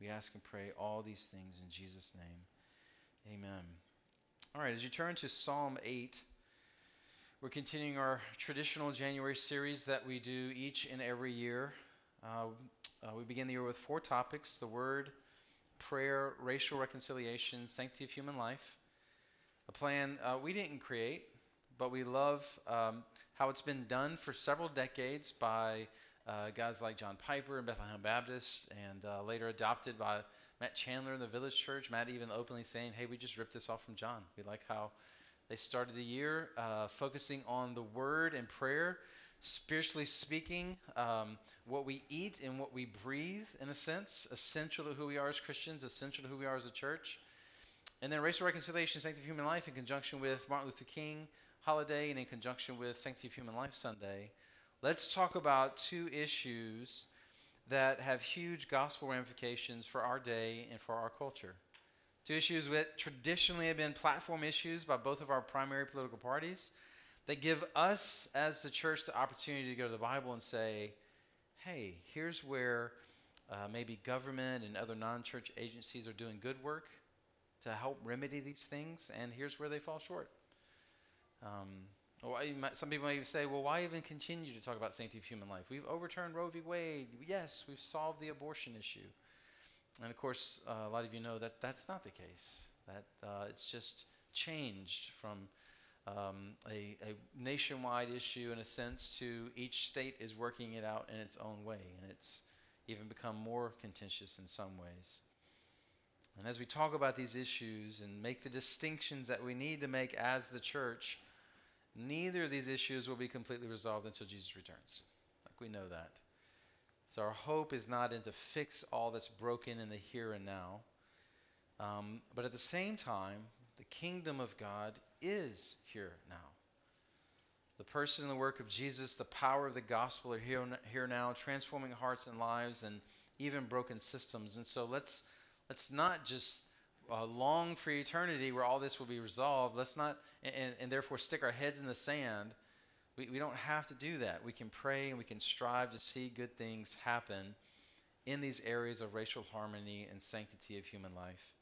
We ask and pray all these things in Jesus' name. Amen. All right, as you turn to Psalm 8, we're continuing our traditional January series that we do each and every year. Uh, uh, we begin the year with four topics the Word, prayer, racial reconciliation, sanctity of human life. A plan uh, we didn't create, but we love um, how it's been done for several decades by uh, guys like John Piper and Bethlehem Baptist, and uh, later adopted by Matt Chandler in the Village Church. Matt even openly saying, "Hey, we just ripped this off from John. We like how they started the year uh, focusing on the Word and prayer." spiritually speaking, um, what we eat and what we breathe, in a sense, essential to who we are as Christians, essential to who we are as a church. And then racial reconciliation, sanctity of human life, in conjunction with Martin Luther King holiday and in conjunction with Sanctity of Human Life Sunday. Let's talk about two issues that have huge gospel ramifications for our day and for our culture. Two issues that traditionally have been platform issues by both of our primary political parties that give us as the church the opportunity to go to the Bible and say, hey, here's where uh, maybe government and other non church agencies are doing good work to help remedy these things, and here's where they fall short. Um, some people might even say, well, why even continue to talk about sanctity of human life? We've overturned Roe v. Wade. Yes, we've solved the abortion issue. And of course, uh, a lot of you know that that's not the case. That uh, it's just changed from um, a, a, nationwide issue, in a sense, to each state is working it out in its own way. And it's even become more contentious in some ways. And as we talk about these issues and make the distinctions that we need to make as the church, neither of these issues will be completely resolved until Jesus returns. Like we know that. So our hope is not in to fix all that's broken in the here and now. Um, but at the same time, the kingdom of God is here now. The person and the work of Jesus, the power of the gospel are here, here now, transforming hearts and lives and even broken systems. And so let's, let's not just uh, long for eternity where all this will be resolved. Let's not, and, and therefore stick our heads in the sand. We, we don't have to do that. We can pray and we can strive to see good things happen in these areas of racial harmony and sanctity of human life.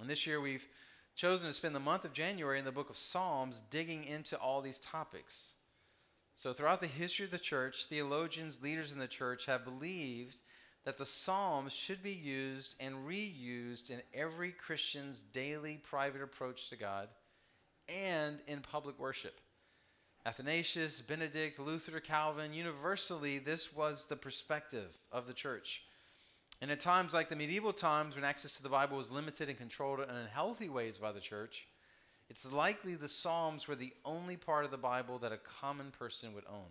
And this year we've chosen to spend the month of January in the book of Psalms digging into all these topics. So, throughout the history of the church, theologians, leaders in the church have believed that the Psalms should be used and reused in every Christian's daily private approach to God and in public worship. Athanasius, Benedict, Luther, Calvin, universally, this was the perspective of the church. And at times like the medieval times, when access to the Bible was limited and controlled in unhealthy ways by the church, it's likely the Psalms were the only part of the Bible that a common person would own.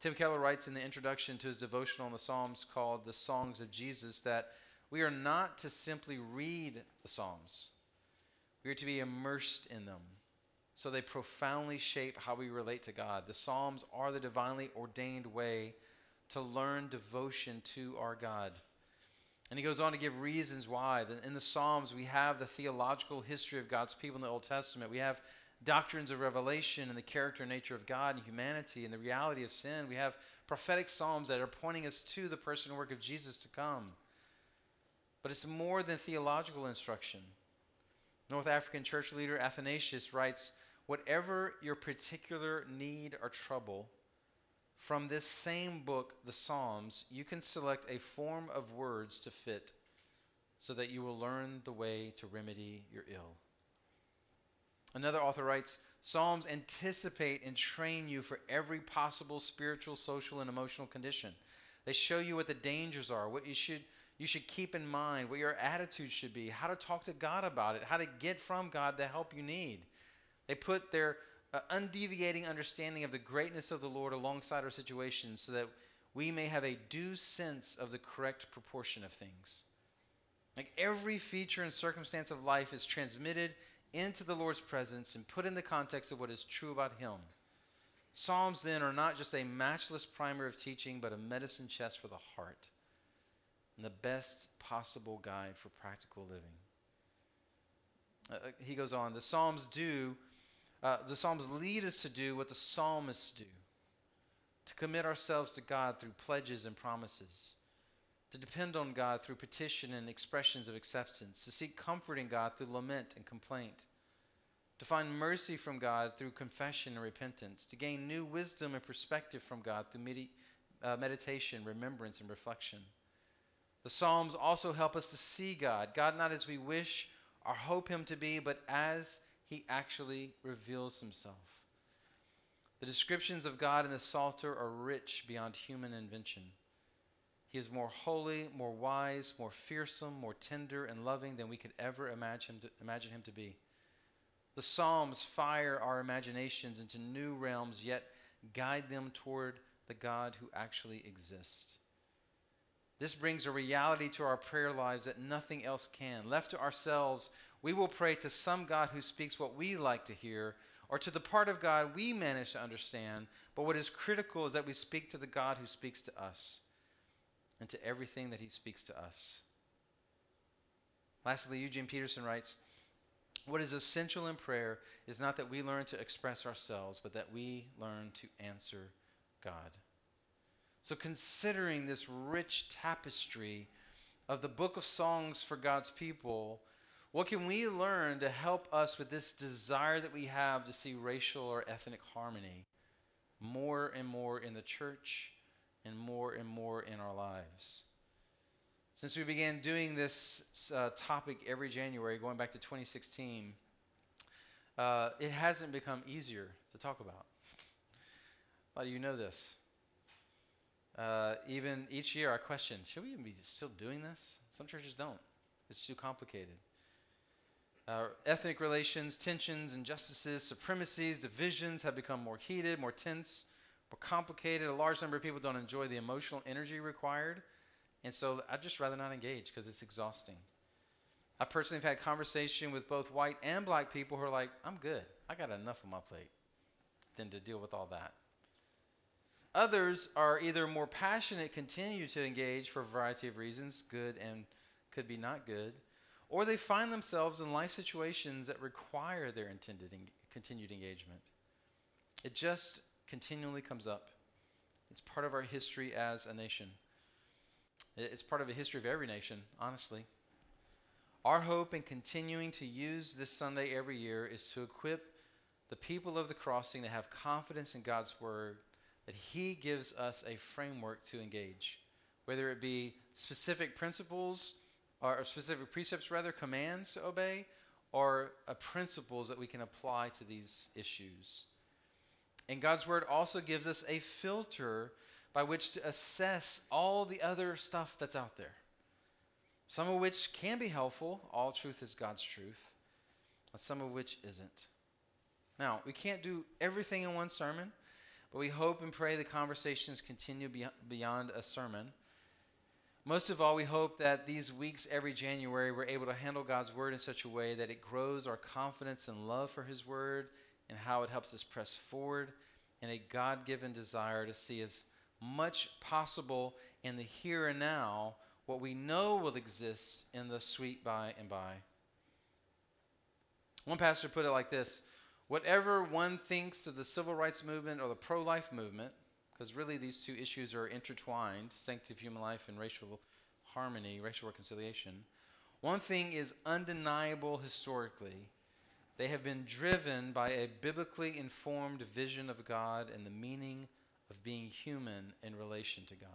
Tim Keller writes in the introduction to his devotional on the Psalms called The Songs of Jesus that we are not to simply read the Psalms, we are to be immersed in them. So they profoundly shape how we relate to God. The Psalms are the divinely ordained way to learn devotion to our God. And he goes on to give reasons why. In the Psalms, we have the theological history of God's people in the Old Testament. We have doctrines of revelation and the character and nature of God and humanity and the reality of sin. We have prophetic psalms that are pointing us to the person and work of Jesus to come. But it's more than theological instruction. North African church leader Athanasius writes Whatever your particular need or trouble, from this same book, the Psalms, you can select a form of words to fit so that you will learn the way to remedy your ill. Another author writes Psalms anticipate and train you for every possible spiritual, social, and emotional condition. They show you what the dangers are, what you should, you should keep in mind, what your attitude should be, how to talk to God about it, how to get from God the help you need. They put their uh, undeviating understanding of the greatness of the Lord alongside our situations so that we may have a due sense of the correct proportion of things. Like every feature and circumstance of life is transmitted into the Lord's presence and put in the context of what is true about Him. Psalms, then, are not just a matchless primer of teaching, but a medicine chest for the heart and the best possible guide for practical living. Uh, uh he goes on the Psalms do, uh, the Psalms lead us to do what the psalmists do to commit ourselves to God through pledges and promises, to depend on God through petition and expressions of acceptance, to seek comfort in God through lament and complaint, to find mercy from God through confession and repentance, to gain new wisdom and perspective from God through uh, meditation, remembrance, and reflection. The Psalms also help us to see God, God not as we wish or hope Him to be, but as He actually reveals Himself. The descriptions of God in the Psalter are rich beyond human invention. He is more holy, more wise, more fearsome, more tender and loving than we could ever imagine, to, imagine him to be. The Psalms fire our imaginations into new realms, yet guide them toward the God who actually exists. This brings a reality to our prayer lives that nothing else can. Left to ourselves, we will pray to some God who speaks what we like to hear, or to the part of God we manage to understand. But what is critical is that we speak to the God who speaks to us and to everything that he speaks to us. Lastly, Eugene Peterson writes What is essential in prayer is not that we learn to express ourselves, but that we learn to answer God. So, considering this rich tapestry of the book of songs for God's people, what can we learn to help us with this desire that we have to see racial or ethnic harmony more and more in the church and more and more in our lives. Since we began doing this uh, topic every January, going back to 2016, uh, it hasn't become easier to talk about. A lot of you know this. Uh, even each year, I question should we even be still doing this? Some churches don't, it's too complicated. Uh, ethnic relations, tensions, injustices, supremacies, divisions have become more heated, more tense more complicated. A large number of people don't enjoy the emotional energy required. And so I'd just rather not engage because it's exhausting. I personally have had conversation with both white and black people who are like, I'm good. I got enough on my plate than to deal with all that. Others are either more passionate, continue to engage for a variety of reasons, good and could be not good, or they find themselves in life situations that require their intended en- continued engagement. It just continually comes up. It's part of our history as a nation. It's part of the history of every nation, honestly. Our hope in continuing to use this Sunday every year is to equip the people of the crossing to have confidence in God's word that He gives us a framework to engage, whether it be specific principles or specific precepts, rather, commands to obey, or principles that we can apply to these issues. And God's word also gives us a filter by which to assess all the other stuff that's out there. Some of which can be helpful. All truth is God's truth. Some of which isn't. Now, we can't do everything in one sermon, but we hope and pray the conversations continue beyond a sermon. Most of all, we hope that these weeks every January we're able to handle God's word in such a way that it grows our confidence and love for His word and how it helps us press forward in a God given desire to see as much possible in the here and now what we know will exist in the sweet by and by. One pastor put it like this Whatever one thinks of the civil rights movement or the pro life movement, because really these two issues are intertwined sanctity of human life and racial harmony, racial reconciliation. One thing is undeniable historically they have been driven by a biblically informed vision of God and the meaning of being human in relation to God.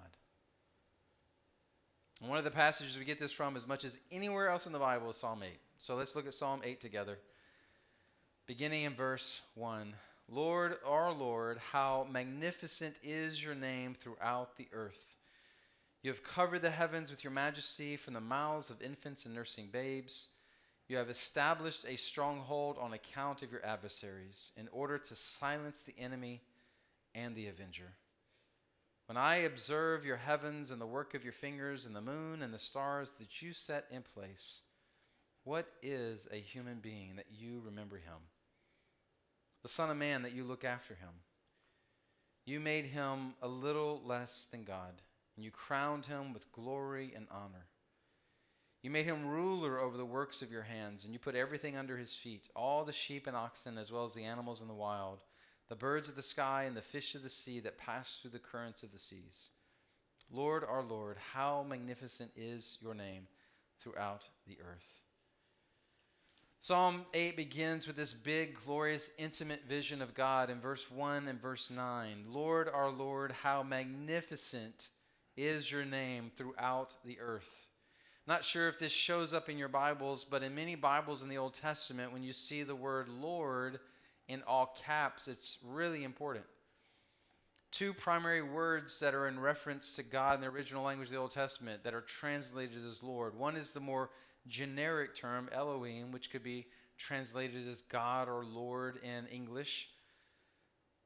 And one of the passages we get this from as much as anywhere else in the Bible is Psalm 8. So let's look at Psalm 8 together. Beginning in verse 1 Lord, our Lord, how magnificent is your name throughout the earth. You have covered the heavens with your majesty from the mouths of infants and nursing babes. You have established a stronghold on account of your adversaries, in order to silence the enemy and the avenger. When I observe your heavens and the work of your fingers, and the moon and the stars that you set in place, what is a human being that you remember him? The Son of Man that you look after him. You made him a little less than God, and you crowned him with glory and honor. You made him ruler over the works of your hands, and you put everything under his feet all the sheep and oxen, as well as the animals in the wild, the birds of the sky, and the fish of the sea that pass through the currents of the seas. Lord, our Lord, how magnificent is your name throughout the earth. Psalm 8 begins with this big, glorious, intimate vision of God in verse 1 and verse 9. Lord, our Lord, how magnificent is your name throughout the earth. Not sure if this shows up in your Bibles, but in many Bibles in the Old Testament, when you see the word Lord in all caps, it's really important. Two primary words that are in reference to God in the original language of the Old Testament that are translated as Lord. One is the more generic term, Elohim, which could be translated as God or Lord in English.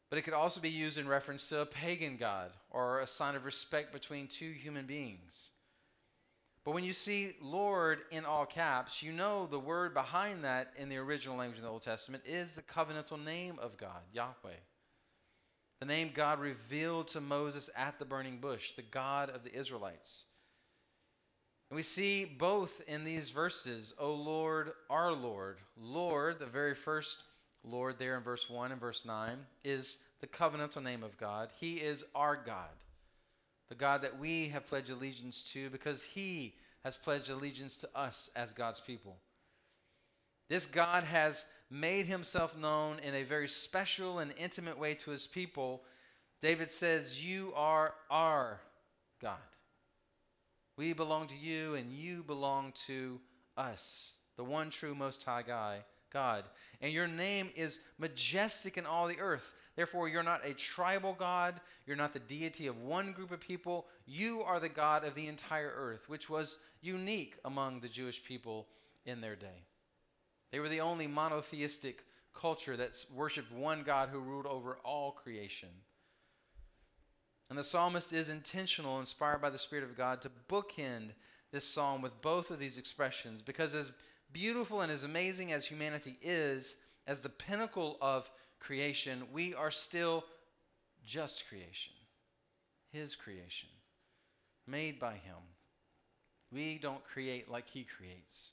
But it could also be used in reference to a pagan god or a sign of respect between two human beings. But when you see Lord in all caps, you know the word behind that in the original language of the Old Testament is the covenantal name of God, Yahweh. The name God revealed to Moses at the burning bush, the God of the Israelites. And we see both in these verses, O Lord, our Lord. Lord, the very first Lord there in verse 1 and verse 9, is the covenantal name of God. He is our God the God that we have pledged allegiance to because he has pledged allegiance to us as God's people. This God has made himself known in a very special and intimate way to his people. David says, You are our God. We belong to you, and you belong to us, the one true Most High God. God. And your name is majestic in all the earth. Therefore, you're not a tribal God. You're not the deity of one group of people. You are the God of the entire earth, which was unique among the Jewish people in their day. They were the only monotheistic culture that worshiped one God who ruled over all creation. And the psalmist is intentional, inspired by the Spirit of God, to bookend this psalm with both of these expressions because, as beautiful and as amazing as humanity is, as the pinnacle of creation, we are still just creation, His creation, made by Him. We don't create like He creates.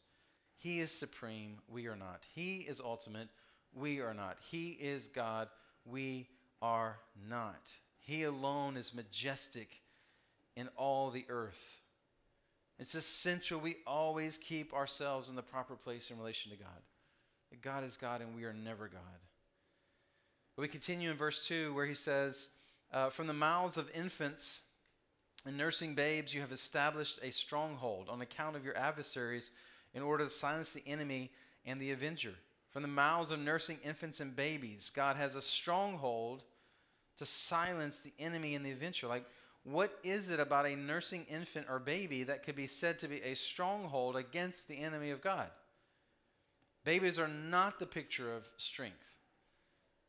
He is supreme, we are not. He is ultimate, we are not. He is God, we are not. He alone is majestic in all the earth. It's essential we always keep ourselves in the proper place in relation to God. That God is God and we are never God. But we continue in verse 2 where he says, uh, From the mouths of infants and nursing babes, you have established a stronghold on account of your adversaries in order to silence the enemy and the avenger. From the mouths of nursing infants and babies, God has a stronghold to silence the enemy and the avenger. Like, what is it about a nursing infant or baby that could be said to be a stronghold against the enemy of God? Babies are not the picture of strength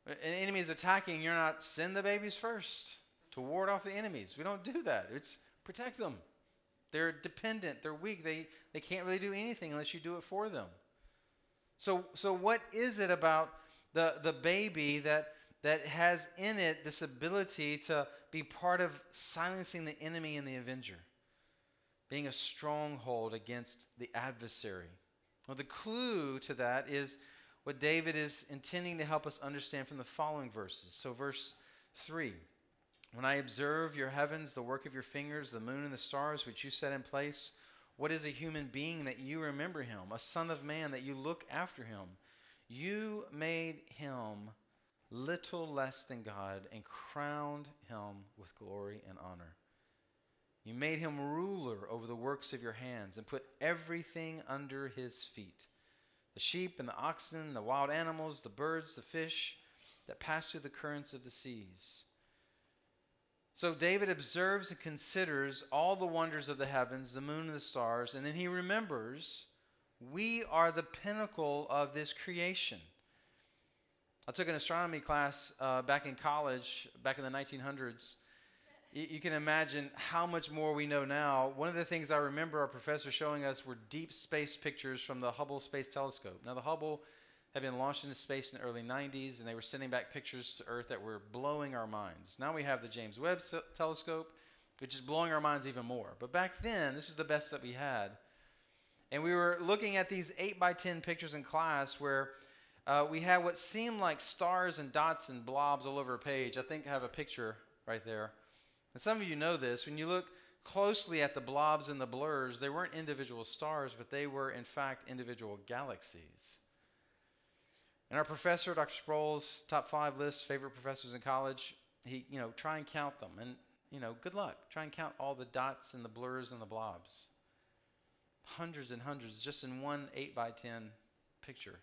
an enemy is attacking, you're not send the babies first to ward off the enemies. We don't do that. It's protect them. They're dependent, they're weak, they, they can't really do anything unless you do it for them. So, so what is it about the, the baby that, that has in it this ability to be part of silencing the enemy and the avenger? Being a stronghold against the adversary. Well, the clue to that is what David is intending to help us understand from the following verses. So, verse 3 When I observe your heavens, the work of your fingers, the moon and the stars which you set in place, what is a human being that you remember him? A son of man that you look after him? You made him little less than God and crowned him with glory and honor. You made him ruler over the works of your hands and put everything under his feet the sheep and the oxen, the wild animals, the birds, the fish that pass through the currents of the seas. So David observes and considers all the wonders of the heavens, the moon and the stars, and then he remembers we are the pinnacle of this creation. I took an astronomy class uh, back in college, back in the 1900s, you can imagine how much more we know now. One of the things I remember our professor showing us were deep space pictures from the Hubble Space Telescope. Now, the Hubble had been launched into space in the early 90s, and they were sending back pictures to Earth that were blowing our minds. Now we have the James Webb Telescope, which is blowing our minds even more. But back then, this is the best that we had. And we were looking at these 8 by 10 pictures in class where uh, we had what seemed like stars and dots and blobs all over a page. I think I have a picture right there. And some of you know this. When you look closely at the blobs and the blurs, they weren't individual stars, but they were, in fact, individual galaxies. And our professor, Dr. Sproul's top five list, favorite professors in college, he, you know, try and count them. And, you know, good luck. Try and count all the dots and the blurs and the blobs. Hundreds and hundreds just in one 8 by 10 picture.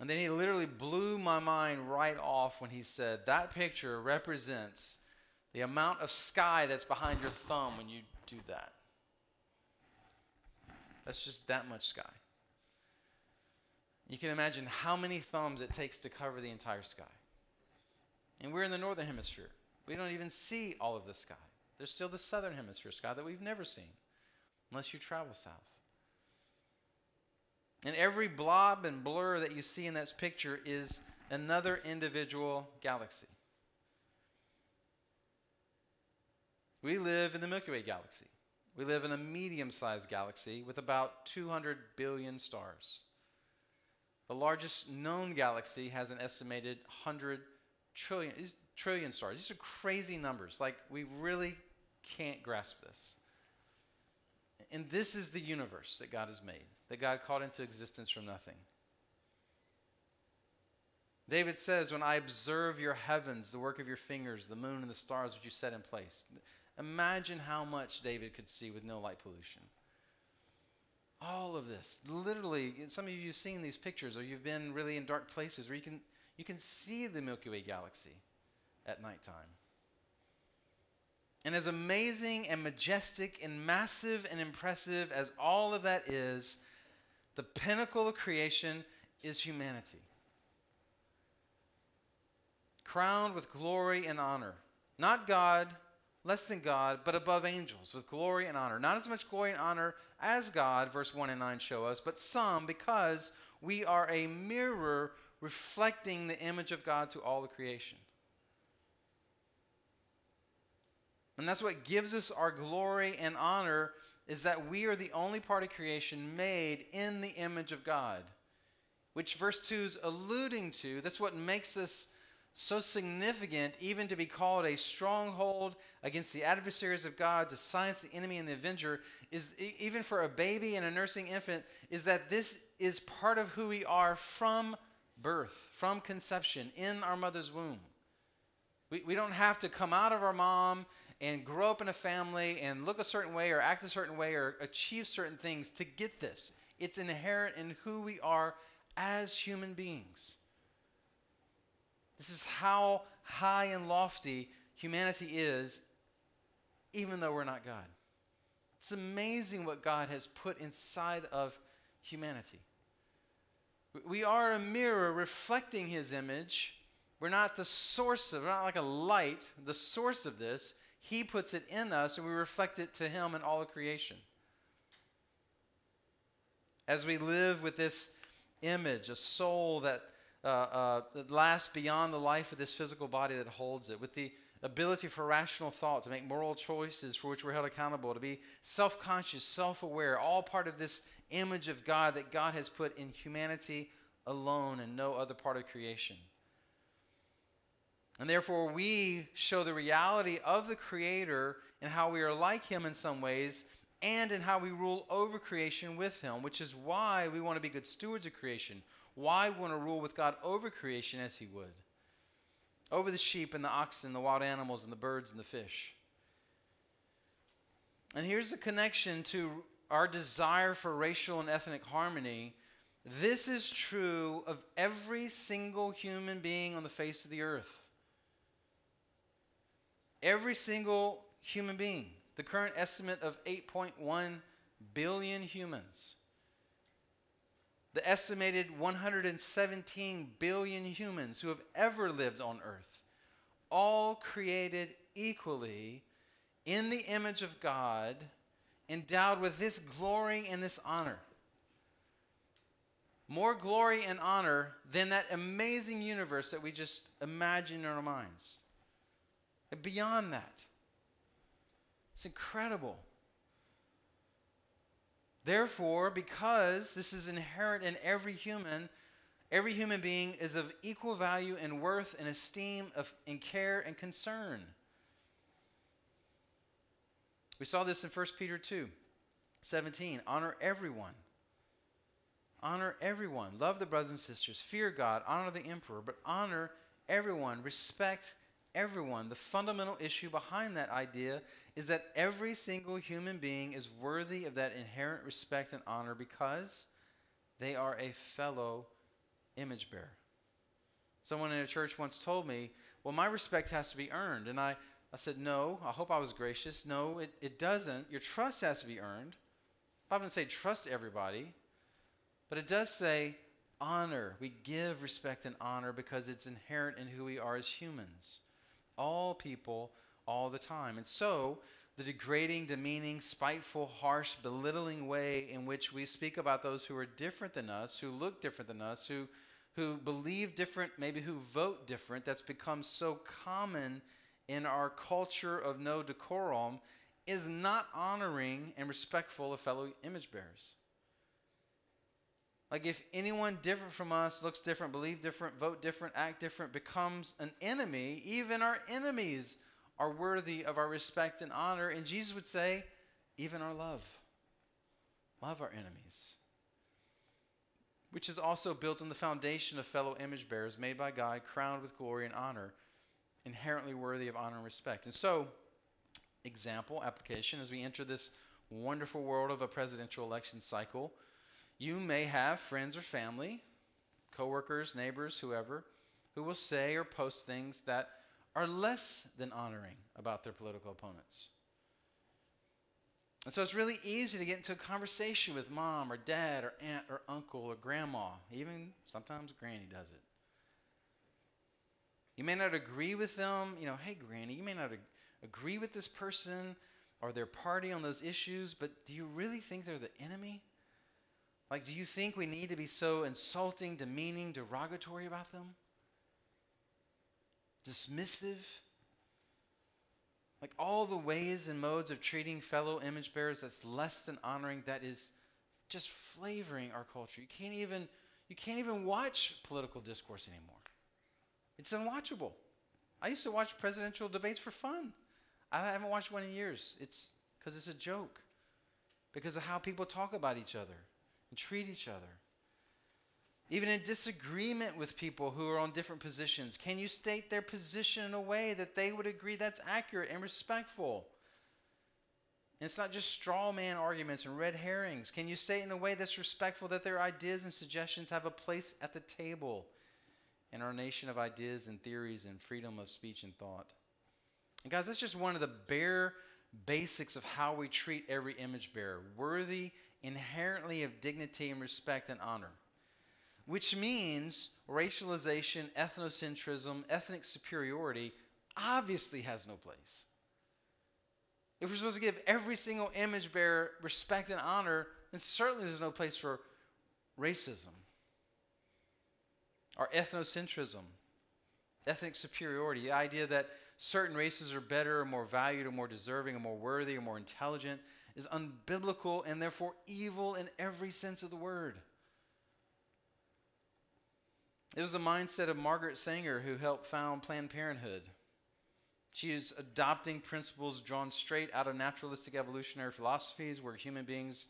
And then he literally blew my mind right off when he said, That picture represents the amount of sky that's behind your thumb when you do that. That's just that much sky. You can imagine how many thumbs it takes to cover the entire sky. And we're in the northern hemisphere. We don't even see all of the sky. There's still the southern hemisphere sky that we've never seen unless you travel south. And every blob and blur that you see in that picture is another individual galaxy. We live in the Milky Way galaxy. We live in a medium sized galaxy with about 200 billion stars. The largest known galaxy has an estimated 100 trillion, trillion stars. These are crazy numbers. Like, we really can't grasp this. And this is the universe that God has made, that God called into existence from nothing. David says, When I observe your heavens, the work of your fingers, the moon and the stars which you set in place. Imagine how much David could see with no light pollution. All of this, literally, some of you have seen these pictures, or you've been really in dark places where you can, you can see the Milky Way galaxy at nighttime. And as amazing and majestic and massive and impressive as all of that is, the pinnacle of creation is humanity. Crowned with glory and honor. Not God, less than God, but above angels, with glory and honor. Not as much glory and honor as God, verse 1 and 9 show us, but some because we are a mirror reflecting the image of God to all the creation. And that's what gives us our glory and honor is that we are the only part of creation made in the image of God. Which verse 2 is alluding to. That's what makes us so significant, even to be called a stronghold against the adversaries of God, to silence the enemy and the avenger, is even for a baby and a nursing infant, is that this is part of who we are from birth, from conception, in our mother's womb. We, we don't have to come out of our mom and grow up in a family and look a certain way or act a certain way or achieve certain things to get this. It's inherent in who we are as human beings. This is how high and lofty humanity is, even though we're not God. It's amazing what God has put inside of humanity. We are a mirror reflecting His image. We're not the source of, we're not like a light, the source of this. He puts it in us, and we reflect it to Him in all of creation. As we live with this image, a soul that uh, uh, that lasts beyond the life of this physical body that holds it, with the ability for rational thought, to make moral choices for which we're held accountable, to be self conscious, self aware, all part of this image of God that God has put in humanity alone and no other part of creation. And therefore, we show the reality of the Creator and how we are like Him in some ways, and in how we rule over creation with Him, which is why we want to be good stewards of creation why we want to rule with God over creation as he would? Over the sheep and the oxen, the wild animals and the birds and the fish. And here's the connection to our desire for racial and ethnic harmony. This is true of every single human being on the face of the earth. Every single human being. The current estimate of 8.1 billion humans the estimated 117 billion humans who have ever lived on earth, all created equally in the image of God, endowed with this glory and this honor. More glory and honor than that amazing universe that we just imagine in our minds. And beyond that, it's incredible. Therefore, because this is inherent in every human, every human being is of equal value and worth and esteem of, and care and concern. We saw this in 1 Peter 2 17. Honor everyone. Honor everyone. Love the brothers and sisters. Fear God. Honor the emperor. But honor everyone. Respect everyone. The fundamental issue behind that idea is that every single human being is worthy of that inherent respect and honor because they are a fellow image bearer. Someone in a church once told me, Well, my respect has to be earned. And I, I said, No, I hope I was gracious. No, it, it doesn't. Your trust has to be earned. I didn't say trust everybody, but it does say honor. We give respect and honor because it's inherent in who we are as humans. All people, all the time. And so, the degrading, demeaning, spiteful, harsh, belittling way in which we speak about those who are different than us, who look different than us, who who believe different, maybe who vote different, that's become so common in our culture of no decorum, is not honoring and respectful of fellow image bearers. Like if anyone different from us looks different, believe different, vote different, act different, becomes an enemy, even our enemies are worthy of our respect and honor. And Jesus would say, even our love. Love our enemies which is also built on the foundation of fellow image bearers made by God, crowned with glory and honor, inherently worthy of honor and respect. And so, example, application, as we enter this wonderful world of a presidential election cycle, you may have friends or family, coworkers, neighbors, whoever, who will say or post things that are less than honoring about their political opponents. And so it's really easy to get into a conversation with mom or dad or aunt or uncle or grandma. Even sometimes granny does it. You may not agree with them. You know, hey, granny, you may not ag- agree with this person or their party on those issues, but do you really think they're the enemy? Like, do you think we need to be so insulting, demeaning, derogatory about them? Dismissive? Like all the ways and modes of treating fellow image bearers that's less than honoring, that is just flavoring our culture. You can't even you can't even watch political discourse anymore. It's unwatchable. I used to watch presidential debates for fun. I haven't watched one in years. It's because it's a joke. Because of how people talk about each other and treat each other even in disagreement with people who are on different positions? Can you state their position in a way that they would agree that's accurate and respectful? And it's not just straw man arguments and red herrings. Can you state in a way that's respectful that their ideas and suggestions have a place at the table in our nation of ideas and theories and freedom of speech and thought? And guys, that's just one of the bare basics of how we treat every image bearer, worthy inherently of dignity and respect and honor which means racialization, ethnocentrism, ethnic superiority obviously has no place. If we're supposed to give every single image bearer respect and honor, then certainly there's no place for racism or ethnocentrism, ethnic superiority, the idea that certain races are better or more valued or more deserving or more worthy or more intelligent is unbiblical and therefore evil in every sense of the word. It was the mindset of Margaret Sanger who helped found Planned Parenthood. She is adopting principles drawn straight out of naturalistic evolutionary philosophies where human beings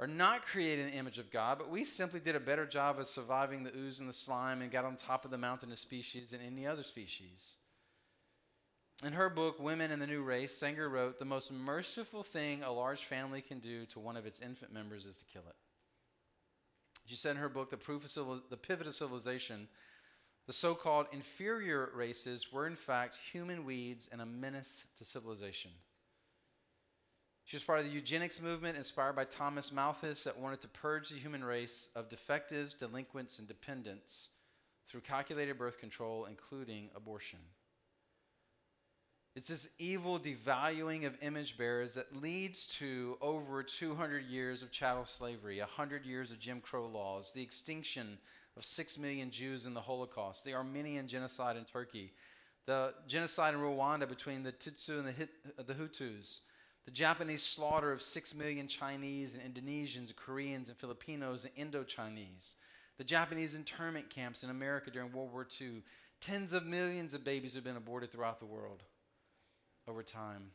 are not created in the image of God, but we simply did a better job of surviving the ooze and the slime and got on top of the mountain of species than any other species. In her book, Women in the New Race, Sanger wrote, The most merciful thing a large family can do to one of its infant members is to kill it. She said in her book, The, Proof of Civil- the Pivot of Civilization, the so called inferior races were in fact human weeds and a menace to civilization. She was part of the eugenics movement inspired by Thomas Malthus that wanted to purge the human race of defectives, delinquents, and dependents through calculated birth control, including abortion. It's this evil devaluing of image bearers that leads to over 200 years of chattel slavery, 100 years of Jim Crow laws, the extinction of 6 million Jews in the Holocaust, the Armenian genocide in Turkey, the genocide in Rwanda between the Tutsi and the, Hit, uh, the Hutus, the Japanese slaughter of 6 million Chinese and Indonesians, and Koreans and Filipinos and Indo Chinese, the Japanese internment camps in America during World War II. Tens of millions of babies have been aborted throughout the world over time.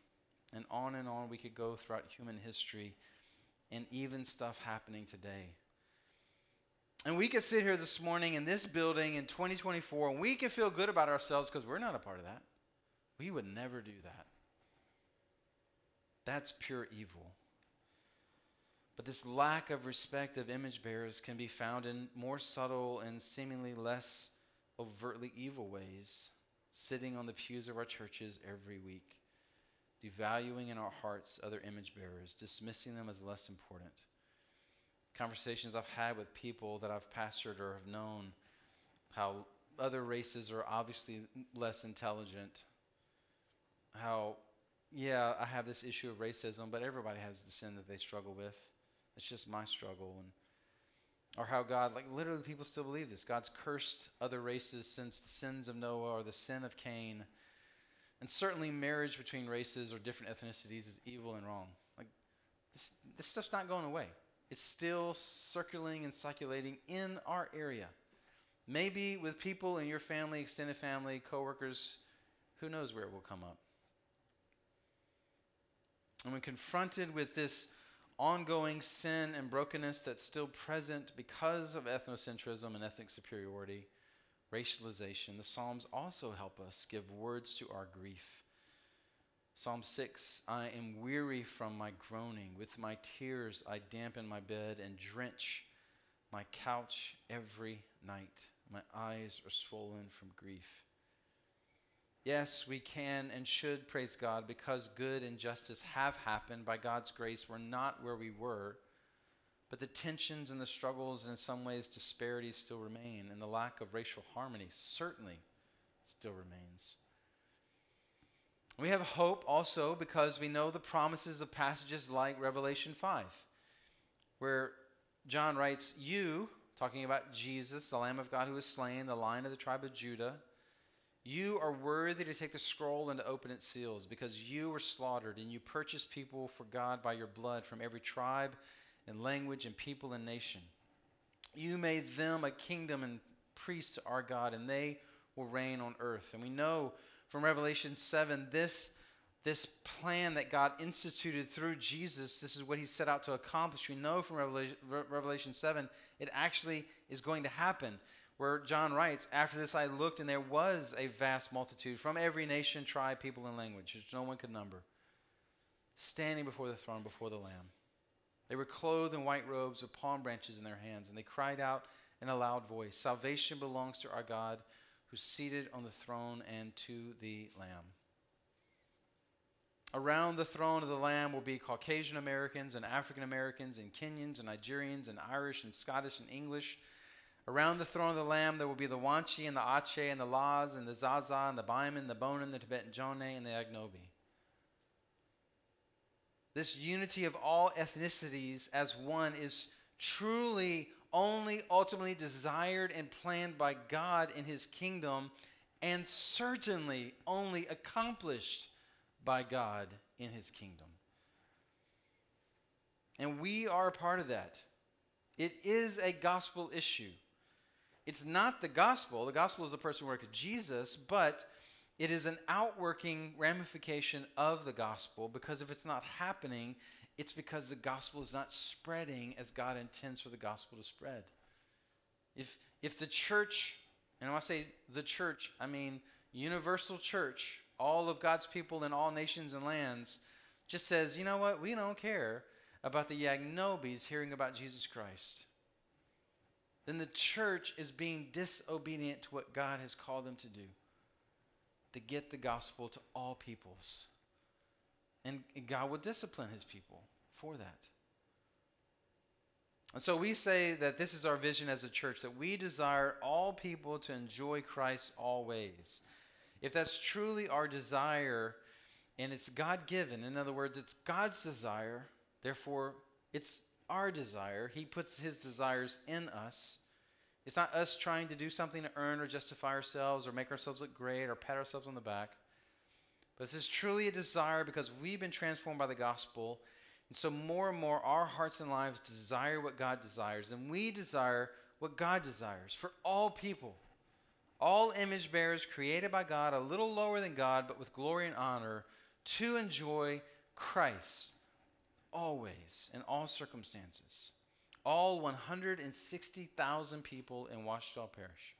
And on and on we could go throughout human history and even stuff happening today. And we could sit here this morning in this building in 2024 and we can feel good about ourselves because we're not a part of that. We would never do that. That's pure evil. But this lack of respect of image bearers can be found in more subtle and seemingly less overtly evil ways, sitting on the pews of our churches every week, devaluing in our hearts other image bearers, dismissing them as less important. Conversations I've had with people that I've pastored or have known how other races are obviously less intelligent, how yeah, I have this issue of racism, but everybody has the sin that they struggle with. It's just my struggle. And or how God, like literally, people still believe this. God's cursed other races since the sins of Noah or the sin of Cain. And certainly, marriage between races or different ethnicities is evil and wrong. Like, this, this stuff's not going away. It's still circulating and circulating in our area. Maybe with people in your family, extended family, coworkers, who knows where it will come up. And when confronted with this ongoing sin and brokenness that's still present because of ethnocentrism and ethnic superiority, racialization, the Psalms also help us give words to our grief. Psalm 6 I am weary from my groaning. With my tears I dampen my bed and drench my couch every night. My eyes are swollen from grief. Yes, we can and should praise God because good and justice have happened. By God's grace, we're not where we were. But the tensions and the struggles, and in some ways, disparities still remain, and the lack of racial harmony certainly still remains. We have hope also because we know the promises of passages like Revelation 5, where John writes, You, talking about Jesus, the Lamb of God who was slain, the lion of the tribe of Judah, you are worthy to take the scroll and to open its seals, because you were slaughtered and you purchased people for God by your blood from every tribe and language and people and nation. You made them a kingdom and priests to our God, and they will reign on earth. And we know from Revelation 7 this, this plan that God instituted through Jesus, this is what he set out to accomplish. We know from Revelation, Revelation 7 it actually is going to happen where John writes, After this I looked, and there was a vast multitude from every nation, tribe, people, and language, which no one could number, standing before the throne, before the Lamb. They were clothed in white robes with palm branches in their hands, and they cried out in a loud voice Salvation belongs to our God who's seated on the throne and to the Lamb. Around the throne of the Lamb will be Caucasian Americans and African Americans and Kenyans and Nigerians and Irish and Scottish and English Around the throne of the Lamb, there will be the Wanchi and the Ache and the Laz and the Zaza and the Baiman, the Bonan, the Tibetan Jone, and the Yagnobi. This unity of all ethnicities as one is truly only ultimately desired and planned by God in His kingdom, and certainly only accomplished by God in His kingdom. And we are a part of that. It is a gospel issue. It's not the gospel. The gospel is the personal work of Jesus, but it is an outworking ramification of the gospel because if it's not happening, it's because the gospel is not spreading as God intends for the gospel to spread. If, if the church, and when I say the church, I mean universal church, all of God's people in all nations and lands, just says, you know what, we don't care about the Yagnobis hearing about Jesus Christ then the church is being disobedient to what God has called them to do to get the gospel to all peoples. And God will discipline his people for that. And so we say that this is our vision as a church that we desire all people to enjoy Christ always. If that's truly our desire and it's God given, in other words, it's God's desire, therefore it's our desire. He puts his desires in us. It's not us trying to do something to earn or justify ourselves or make ourselves look great or pat ourselves on the back. But this is truly a desire because we've been transformed by the gospel. And so more and more our hearts and lives desire what God desires. And we desire what God desires for all people. All image bearers created by God, a little lower than God, but with glory and honor, to enjoy Christ always in all circumstances. All 160,000 people in Ouachita Parish.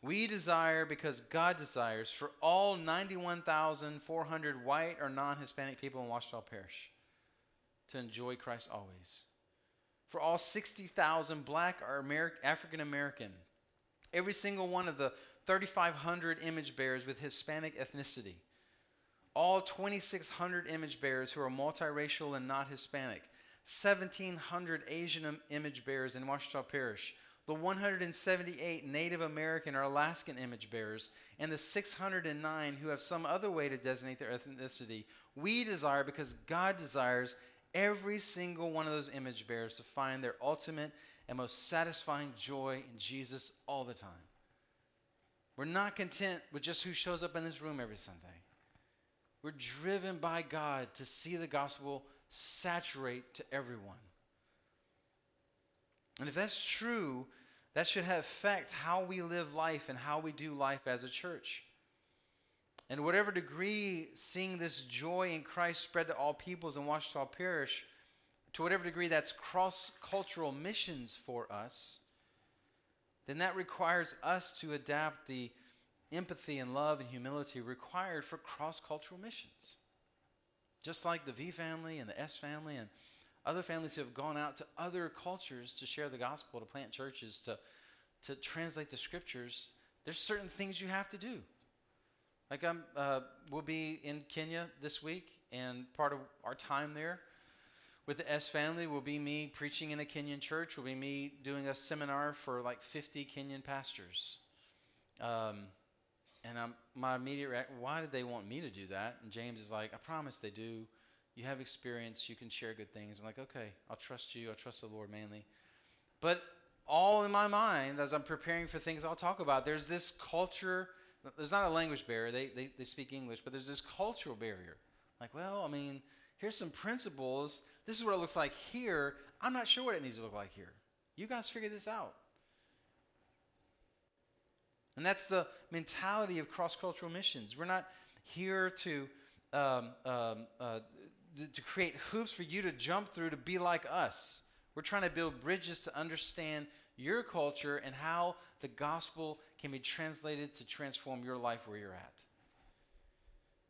We desire, because God desires, for all 91,400 white or non Hispanic people in Ouachita Parish to enjoy Christ always. For all 60,000 black or African American, every single one of the 3,500 image bearers with Hispanic ethnicity, all 2,600 image bearers who are multiracial and not Hispanic, 1,700 Asian image bearers in Ouachita Parish, the 178 Native American or Alaskan image bearers, and the 609 who have some other way to designate their ethnicity, we desire, because God desires, every single one of those image bearers to find their ultimate and most satisfying joy in Jesus all the time. We're not content with just who shows up in this room every Sunday. We're driven by God to see the gospel saturate to everyone. And if that's true, that should affect how we live life and how we do life as a church. And whatever degree seeing this joy in Christ spread to all peoples in all perish, to whatever degree that's cross cultural missions for us, then that requires us to adapt the empathy and love and humility required for cross cultural missions. Just like the V family and the S family and other families who have gone out to other cultures to share the gospel, to plant churches, to, to translate the scriptures, there's certain things you have to do. Like I'm, uh, we'll be in Kenya this week, and part of our time there with the S family will be me preaching in a Kenyan church. Will be me doing a seminar for like 50 Kenyan pastors. Um, and I'm, my immediate reaction, why did they want me to do that? And James is like, I promise they do. You have experience. You can share good things. I'm like, okay, I'll trust you. I'll trust the Lord mainly. But all in my mind, as I'm preparing for things I'll talk about, there's this culture. There's not a language barrier. They, they, they speak English, but there's this cultural barrier. Like, well, I mean, here's some principles. This is what it looks like here. I'm not sure what it needs to look like here. You guys figure this out. And that's the mentality of cross cultural missions. We're not here to, um, um, uh, to create hoops for you to jump through to be like us. We're trying to build bridges to understand your culture and how the gospel can be translated to transform your life where you're at.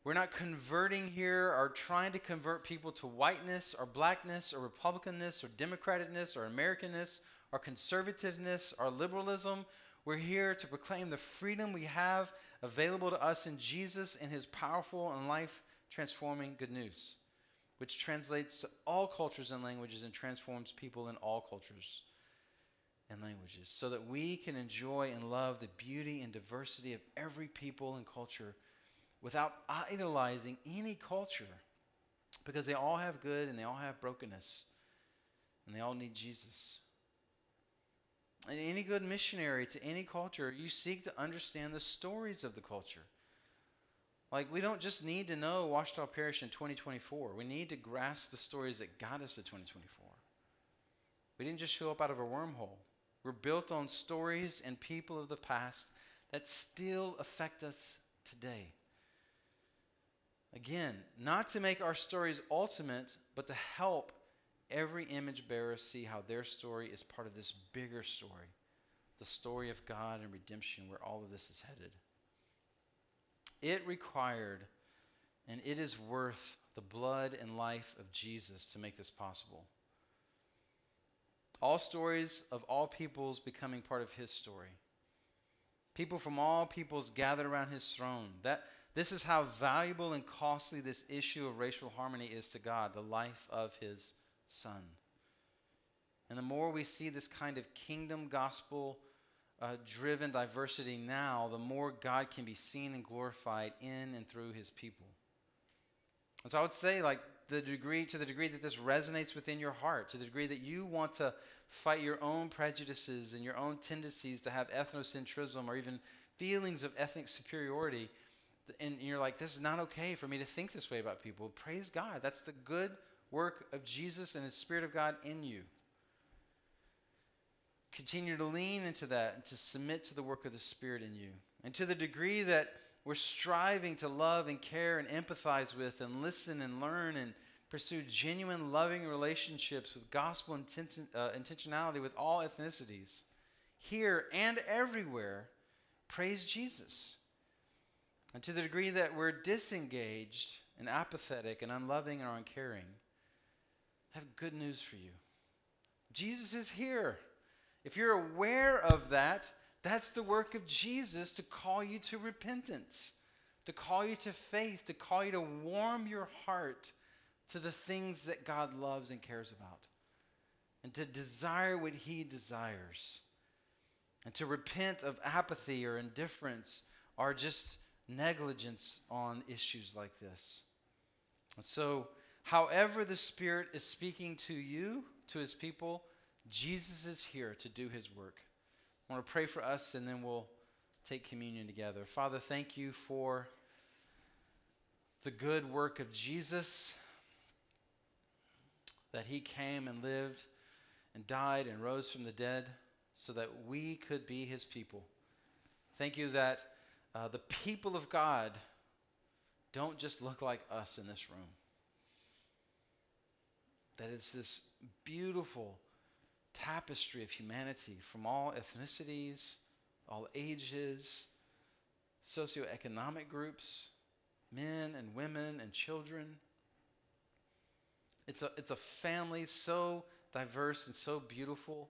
We're not converting here or trying to convert people to whiteness or blackness or republicanness or democraticness or Americanness or conservativeness or liberalism. We're here to proclaim the freedom we have available to us in Jesus and his powerful and life transforming good news, which translates to all cultures and languages and transforms people in all cultures and languages, so that we can enjoy and love the beauty and diversity of every people and culture without idolizing any culture because they all have good and they all have brokenness and they all need Jesus. And any good missionary to any culture, you seek to understand the stories of the culture. Like, we don't just need to know Ouachita Parish in 2024. We need to grasp the stories that got us to 2024. We didn't just show up out of a wormhole. We're built on stories and people of the past that still affect us today. Again, not to make our stories ultimate, but to help every image bearer see how their story is part of this bigger story the story of God and redemption, where all of this is headed. It required, and it is worth the blood and life of Jesus to make this possible. All stories of all peoples becoming part of his story. People from all peoples gathered around his throne. That, this is how valuable and costly this issue of racial harmony is to God, the life of his Son. And the more we see this kind of kingdom gospel uh, driven diversity now, the more God can be seen and glorified in and through his people. And so I would say, like, the degree to the degree that this resonates within your heart, to the degree that you want to fight your own prejudices and your own tendencies to have ethnocentrism or even feelings of ethnic superiority, and you're like, this is not okay for me to think this way about people. Praise God. That's the good work of Jesus and His Spirit of God in you. Continue to lean into that and to submit to the work of the Spirit in you. And to the degree that we're striving to love and care and empathize with and listen and learn and pursue genuine, loving relationships with gospel uh, intentionality with all ethnicities, here and everywhere, praise Jesus. And to the degree that we're disengaged and apathetic and unloving and uncaring, I have good news for you. Jesus is here. If you're aware of that, that's the work of Jesus to call you to repentance, to call you to faith, to call you to warm your heart to the things that God loves and cares about, and to desire what He desires, and to repent of apathy or indifference or just negligence on issues like this. And so, however, the Spirit is speaking to you, to His people, Jesus is here to do His work. I want to pray for us and then we'll take communion together. Father, thank you for the good work of Jesus, that he came and lived and died and rose from the dead so that we could be his people. Thank you that uh, the people of God don't just look like us in this room. That it's this beautiful, tapestry of humanity from all ethnicities, all ages, socioeconomic groups, men and women and children. It's a, it's a family so diverse and so beautiful.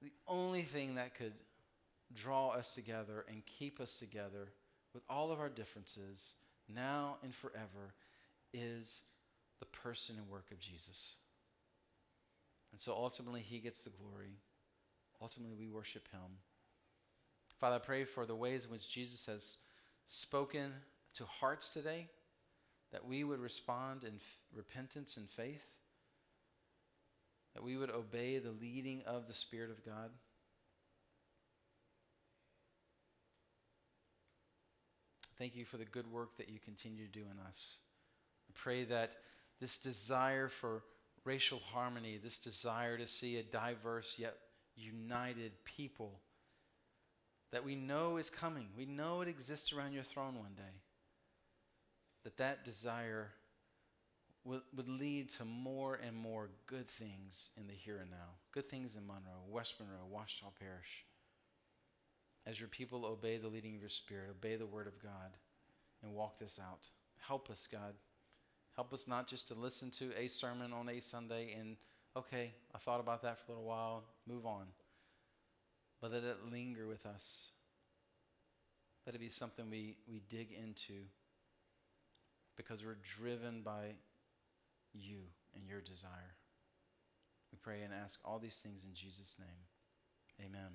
The only thing that could draw us together and keep us together with all of our differences now and forever is the person and work of Jesus. And so ultimately, He gets the glory. Ultimately, we worship Him. Father, I pray for the ways in which Jesus has spoken to hearts today, that we would respond in f- repentance and faith, that we would obey the leading of the Spirit of God. Thank you for the good work that you continue to do in us. I pray that this desire for racial harmony, this desire to see a diverse yet united people that we know is coming. We know it exists around your throne one day. That that desire would, would lead to more and more good things in the here and now. Good things in Monroe, West Monroe, Ouachita Parish. As your people obey the leading of your spirit, obey the word of God, and walk this out. Help us, God. Help us not just to listen to a sermon on a Sunday and, okay, I thought about that for a little while, move on. But let it linger with us. Let it be something we, we dig into because we're driven by you and your desire. We pray and ask all these things in Jesus' name. Amen.